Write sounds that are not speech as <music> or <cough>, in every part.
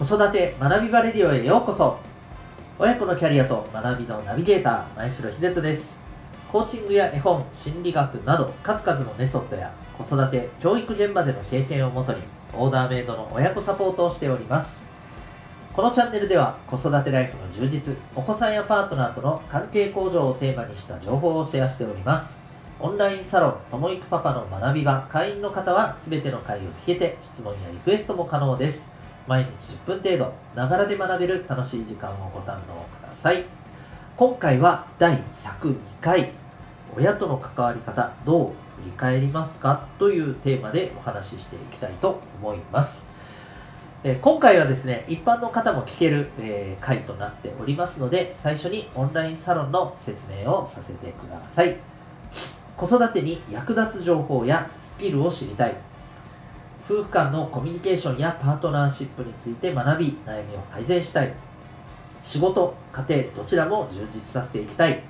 子育て学びバレディオへようこそ。親子のキャリアと学びのナビゲーター前城秀人です。コーチングや絵本心理学など数々のメソッドや子育て教育現場での経験をもとにオーダーメイドの親子サポートをしております。このチャンネルでは子育てライフの充実お子さんやパートナーとの関係向上をテーマにした情報をシェアしております。オンラインサロンともいくパパの学び場会員の方は全ての回を聞けて質問やリクエストも可能です。毎日10分程度ながらで学べる楽しい時間をご堪能ください。今回は第102回親との関わり方どう振り返りますか？というテーマでお話ししていきたいと思います。え今回はですね一般の方も聞ける、えー、回となっておりますので最初にオンラインサロンの説明をさせてください。子育てに役立つ情報やスキルを知りたい。夫婦間のコミュニケーションやパートナーシップについて学び悩みを改善したい。仕事家庭どちらも充実させていきたい。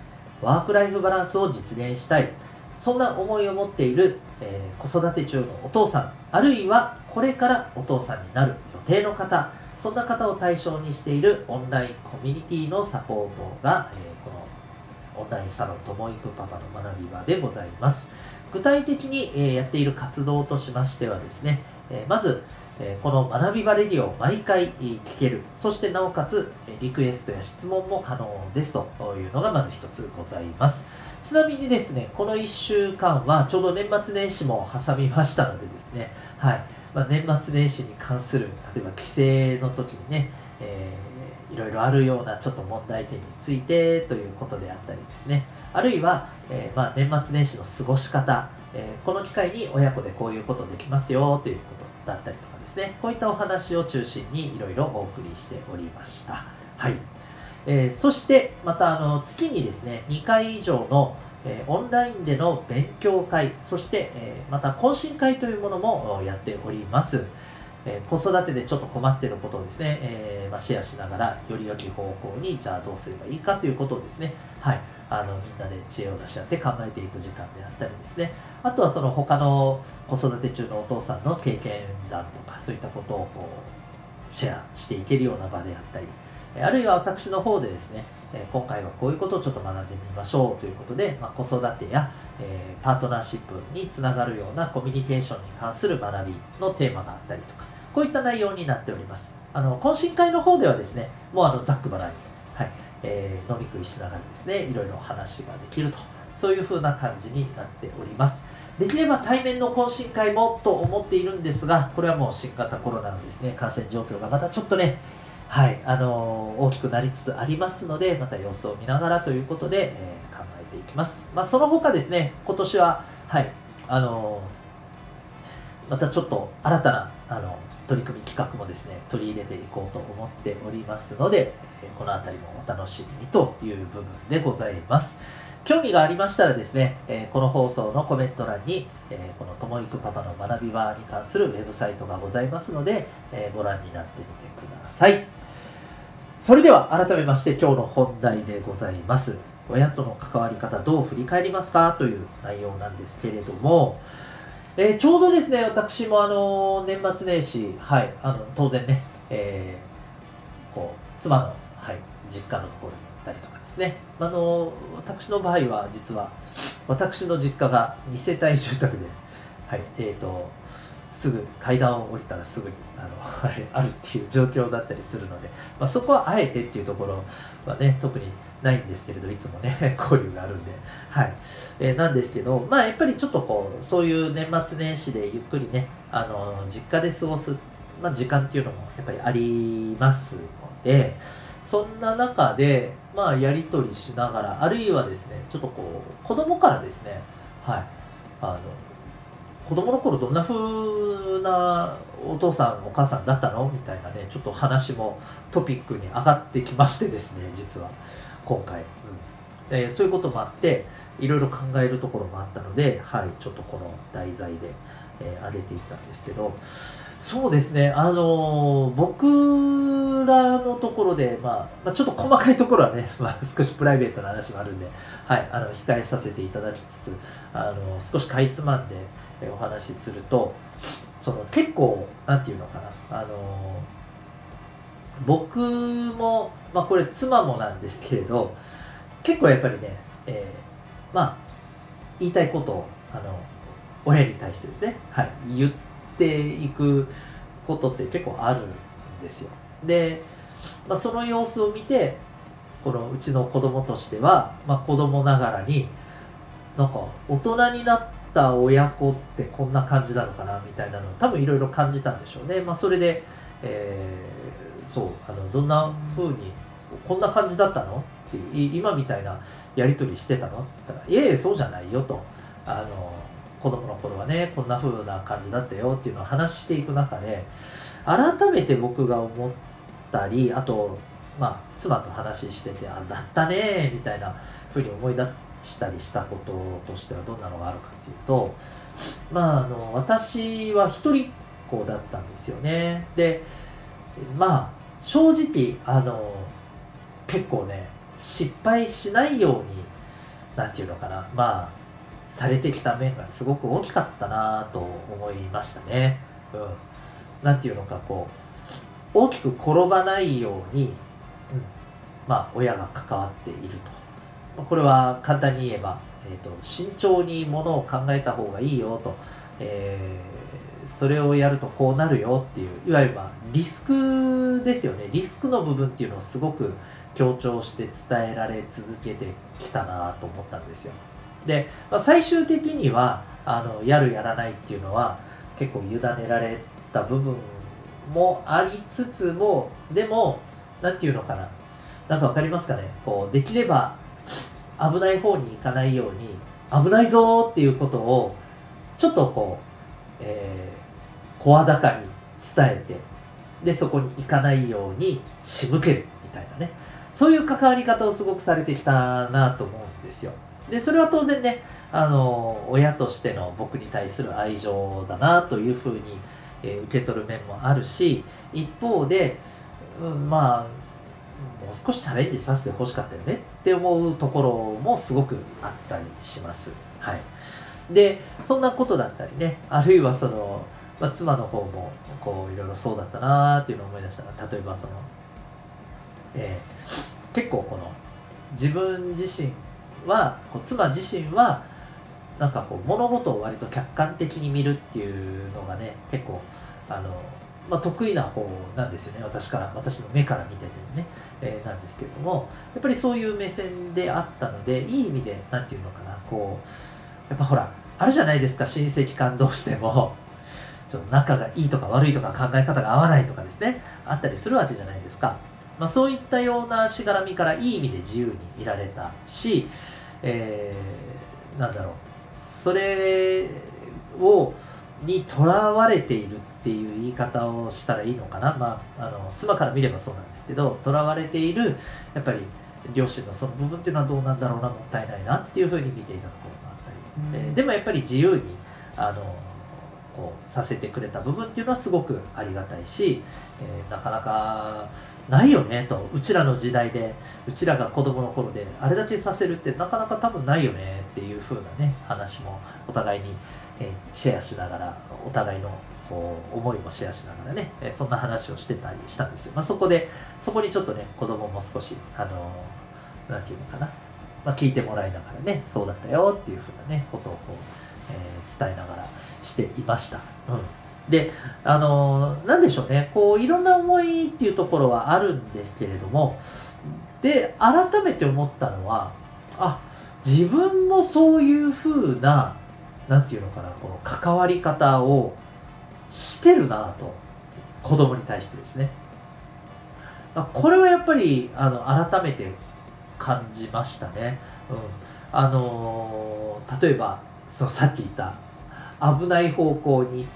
ワークライフバランスを実現したい。そんな思いを持っている、えー、子育て中のお父さんあるいはこれからお父さんになる予定の方そんな方を対象にしているオンラインコミュニティのサポートが、えー、このオンラインサロンともいくパパの学び場でございます。具体的に、えやっている活動としましてはですね、えまず、えこの学び場レディを毎回聞ける、そしてなおかつリクエストや質問も可能ですというのがまず一つございます。ちなみにですね、この1週間はちょうど年末年始も挟みましたのでですね、はい。まあ、年末年始に関する、例えば帰省の時にね、えーいろいろあるようなちょっと問題点についてということであったりですね。あるいは、えー、まあ、年末年始の過ごし方、えー、この機会に親子でこういうことできますよということだったりとかですね。こういったお話を中心にいろいろお送りしておりました。はい。えー、そしてまたあの月にですね2回以上の、えオンラインでの勉強会そして、えまた懇親会というものもやっております、えー、子育てでちょっと困ってることをですね、えー、まあ、シェアしながらより良き方向にじゃあどうすればいいかということをですね、はい、あのみんなで知恵を出し合って考えていく時間であったりですね。あとはその他の子育て中のお父さんの経験談とかそういったことをこうシェアしていけるような場であったりあるいは私の方でですね今回はこういうことをちょっと学んでみましょうということで、まあ、子育てや、えー、パートナーシップにつながるようなコミュニケーションに関する学びのテーマがあったりとかこういった内容になっております。あの懇親会の方ではですね、もうあのざっくばらに、はいえー、飲み食いしながらですね、いろいろ話ができると、そういう風な感じになっております。できれば対面の懇親会もと思っているんですが、これはもう新型コロナのですね、感染状況がまたちょっとね、はい、あのー、大きくなりつつありますので、また様子を見ながらということで、えー、考えていきます。まあ、その他ですね、今年は、はい、あのー、またちょっと新たな、あの取り組み企画もですね取り入れていこうと思っておりますのでこの辺りもお楽しみにという部分でございます。興味がありましたらですねこの放送のコメント欄にこのともいくパパの学び場に関するウェブサイトがございますのでご覧になってみてください。それでは改めまして今日の本題でございます。親との関わり方どう振り返りますか？という内容なんですけれどもえー、ちょうどですね、私もあの年末年始、はい、あの当然ね、えー、こう妻の、はい、実家のところに行ったりとかですね、あの私の場合は実は、私の実家が2世帯住宅で、はいえーと、すぐ階段を降りたらすぐにあの、はい、あるっていう状況だったりするので、まあ、そこはあえてっていうところはね特にないんですけれどいつもね <laughs> 交流があるんで、はい。えー、なんですけど、まあ、やっぱりちょっとこうそういう年末年始でゆっくりねあの実家で過ごす、まあ、時間っていうのもやっぱりありますのでそんな中で、まあ、やり取りしながらあるいはですねちょっとこう子供からですねはい。あの子供の頃どんな風なお父さんお母さんだったの？みたいなねちょっと話もトピックに上がってきましてですね <laughs> 実は。今回、うん。えー、そういうこともあっていろいろ考えるところもあったのではいちょっとこの題材で、えー、上げていったんですけど。そうですね。あの、僕らのところで、まあ、まあ、ちょっと細かいところはね、<laughs> まあ、少しプライベートな話もあるんで、はい、あの控えさせていただきつつあの少しかいつまんでお話しするとその結構なんていうのかなあの僕も、まあ、これ妻もなんですけれど結構やっぱりね、えー、まあ言いたいことをあの親に対してですね、はい、言ってていくことって結構あるんですよ。で、まあ、その様子を見てこのうちの子供としては、まあ、子供ながらになんか大人になった親子ってこんな感じなのかなみたいなのを多分いろいろ感じたんでしょうね、まあ、それで、えー、そうあのどんな風にこんな感じだったの？って今みたいなやり取りしてたの？って言ったら「いえいえそうじゃないよ」と。あの子供の頃はねこんな風な感じだったよっていうのを話していく中で改めて僕が思ったりあとまあ妻と話しててあだったねみたいな風に思い出したりしたこととしてはどんなのがあるかっていうとまああの私は一人っ子だったんですよね。でまあ正直あの結構ね失敗しないように何て言うのかな。まあされてきた面がすごく大きかったなと思いましたね。うん。なんていうのかこう、大きく転ばないように、うん、まあ親が関わっていると。これは簡単に言えば、えーと、慎重にものを考えた方がいいよと、えー、それをやるとこうなるよっていういわゆるリスクですよねリスクの部分っていうのをすごく強調して伝えられ続けてきたなと思ったんですよ。で、まあ、最終的にはあのやるやらないっていうのは結構委ねられた部分もありつつもでも何て言うのかな。なんか分かりますかね。こうできれば危ない方に行かないように危ないぞっていうことをちょっとこう、えー、声高に伝えてでそこに行かないように仕向けるみたいなね。そういう関わり方をすごくされてきたなと思うんですよ。でそれは当然ねあの親としての僕に対する愛情だなというふうに、えー、受け取る面もあるし一方で、うん、まあもう少しチャレンジさせてほしかったよねって思うところもすごくあったりします。はい、でそんなことだったりねあるいはその、まあ、妻の方もこういろいろそうだったなっていうのを思い出したら例えばその、えー、結構この自分自身は妻自身はなんかこう物事を割と客観的に見るっていうのがね結構あの、まあ、得意な方なんですよね私から私の目から見ててね、えー、なんですけれどもやっぱりそういう目線であったのでいい意味で何て言うのかなこうやっぱほらあるじゃないですか親戚間同士でもちょっと仲がいいとか悪いとか考え方が合わないとかですねあったりするわけじゃないですか。まあ、そういったようなしがらみからいい意味で自由にいられたし、えー、なんだろう。それをにとらわれているっていう言い方をしたらいいのかな、まあ、あの妻から見ればそうなんですけどとらわれているやっぱり両親のその部分っていうのはどうなんだろうなもったいないなっていうふうに見ていたところがあったり、うん、えー、でもやっぱり自由にあのこうさせてくれた部分っていうのはすごくありがたいし、えー、なかなかないよねとうちらの時代でうちらが子供の頃であれだけさせるってなかなか多分ないよねっていう風なね話もお互いに、え、シェアしながらお互いのこう思いもシェアしながらね、え、そんな話をしてたりしたんですよ、まあ、そこでそこにちょっとね子供も少しあの何て言うのかな、まあ、聞いてもらいながらねそうだったよっていう風なねことをこう、えー、伝えながらしていました。うん。で、あのー、なんでしょうね、こう、いろんな思いっていうところはあるんですけれども、で、改めて思ったのは、あ、自分もそういうふうな、なんていうのかな、この関わり方をしてるなと、子供に対してですね。これはやっぱり、あの、改めて感じましたね。うん。あの、例えば、そのさっき言った危ない方向に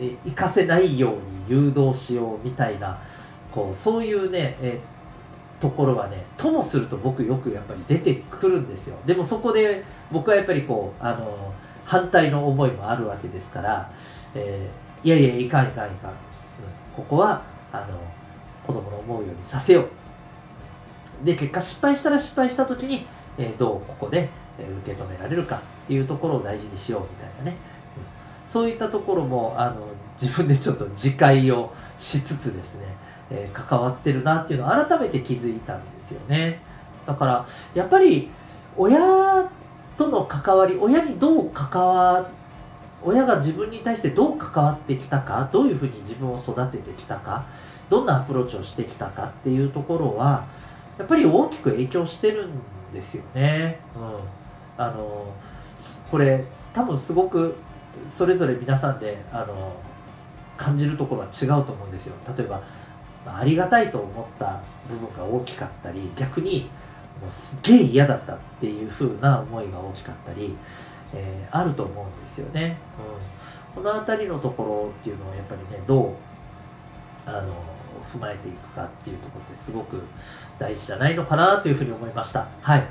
え行かせないように誘導しようみたいなこうそういうね、えところはねともすると僕よくやっぱり出てくるんですよ。でもそこで僕はやっぱりこうあの反対の思いもあるわけですから、えー、いやいやいかんいかんいかん、うん、ここはあの子供の思うようにさせよう。で結果失敗したら失敗した時に、えー、どうここで受け止められるかっていうところを大事にしようみたいなね。そういったところもあの自分でちょっと自戒をしつつですね、えー、関わってるなっていうのを改めて気づいたんですよねだからやっぱり親との関わり親にどう関わ親が自分に対してどう関わってきたかどういうふうに自分を育ててきたかどんなアプローチをしてきたかっていうところはやっぱり大きく影響してるんですよね。うん、あのこれ多分すごくそれぞれ皆さんであの感じるところは違うと思うんですよ。例えばありがたいと思った部分が大きかったり逆にもうすげえ嫌だったっていう風な思いが大きかったり、えー、あると思うんですよね、うん、この辺りのところっていうのをやっぱりねどうあの踏まえていくかっていうところってすごく大事じゃないのかなというふうに思いました。はい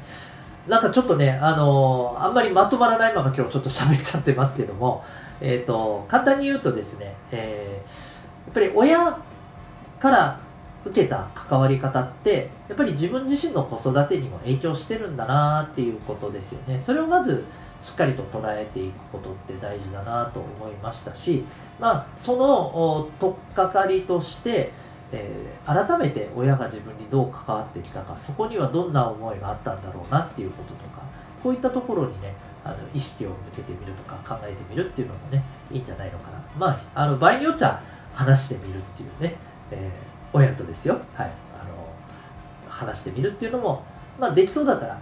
なんかちょっとね、あのー、あんまりまとまらないまま今日ちょっと喋っちゃってますけども、えっ、ー、と、簡単に言うとですね、えー、やっぱり親から受けた関わり方ってやっぱり自分自身の子育てにも影響してるんだなっていうことですよね。それをまずしっかりと捉えていくことって大事だなと思いましたし、まあ、その取っかかりとして、えー、改めて親が自分にどう関わってきたかそこにはどんな思いがあったんだろうなっていうこととかこういったところにねあの意識を向けてみるとか考えてみるっていうのもねいいんじゃないのかなまああの場合によっちゃ話してみるっていうね、えー親とですよ、はい、あの話してみるっていうのも、まあ、できそうだったら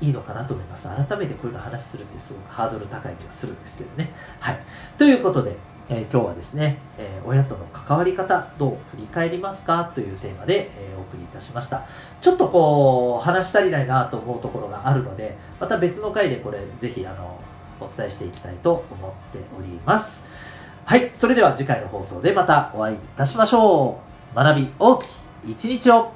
いいのかなと思います。改めてこういうの話するってすごくハードル高い気がするんですけどね。はい。ということで、えー、今日はですね、えー、親との関わり方、どう振り返りますかというテーマで、えー、お送りいたしました。ちょっとこう、話し足りないなと思うところがあるので、また別の回でこれ、ぜひ、あの、お伝えしていきたいと思っております。はい。それでは次回の放送でまたお会いいたしましょう。学び大きい一日を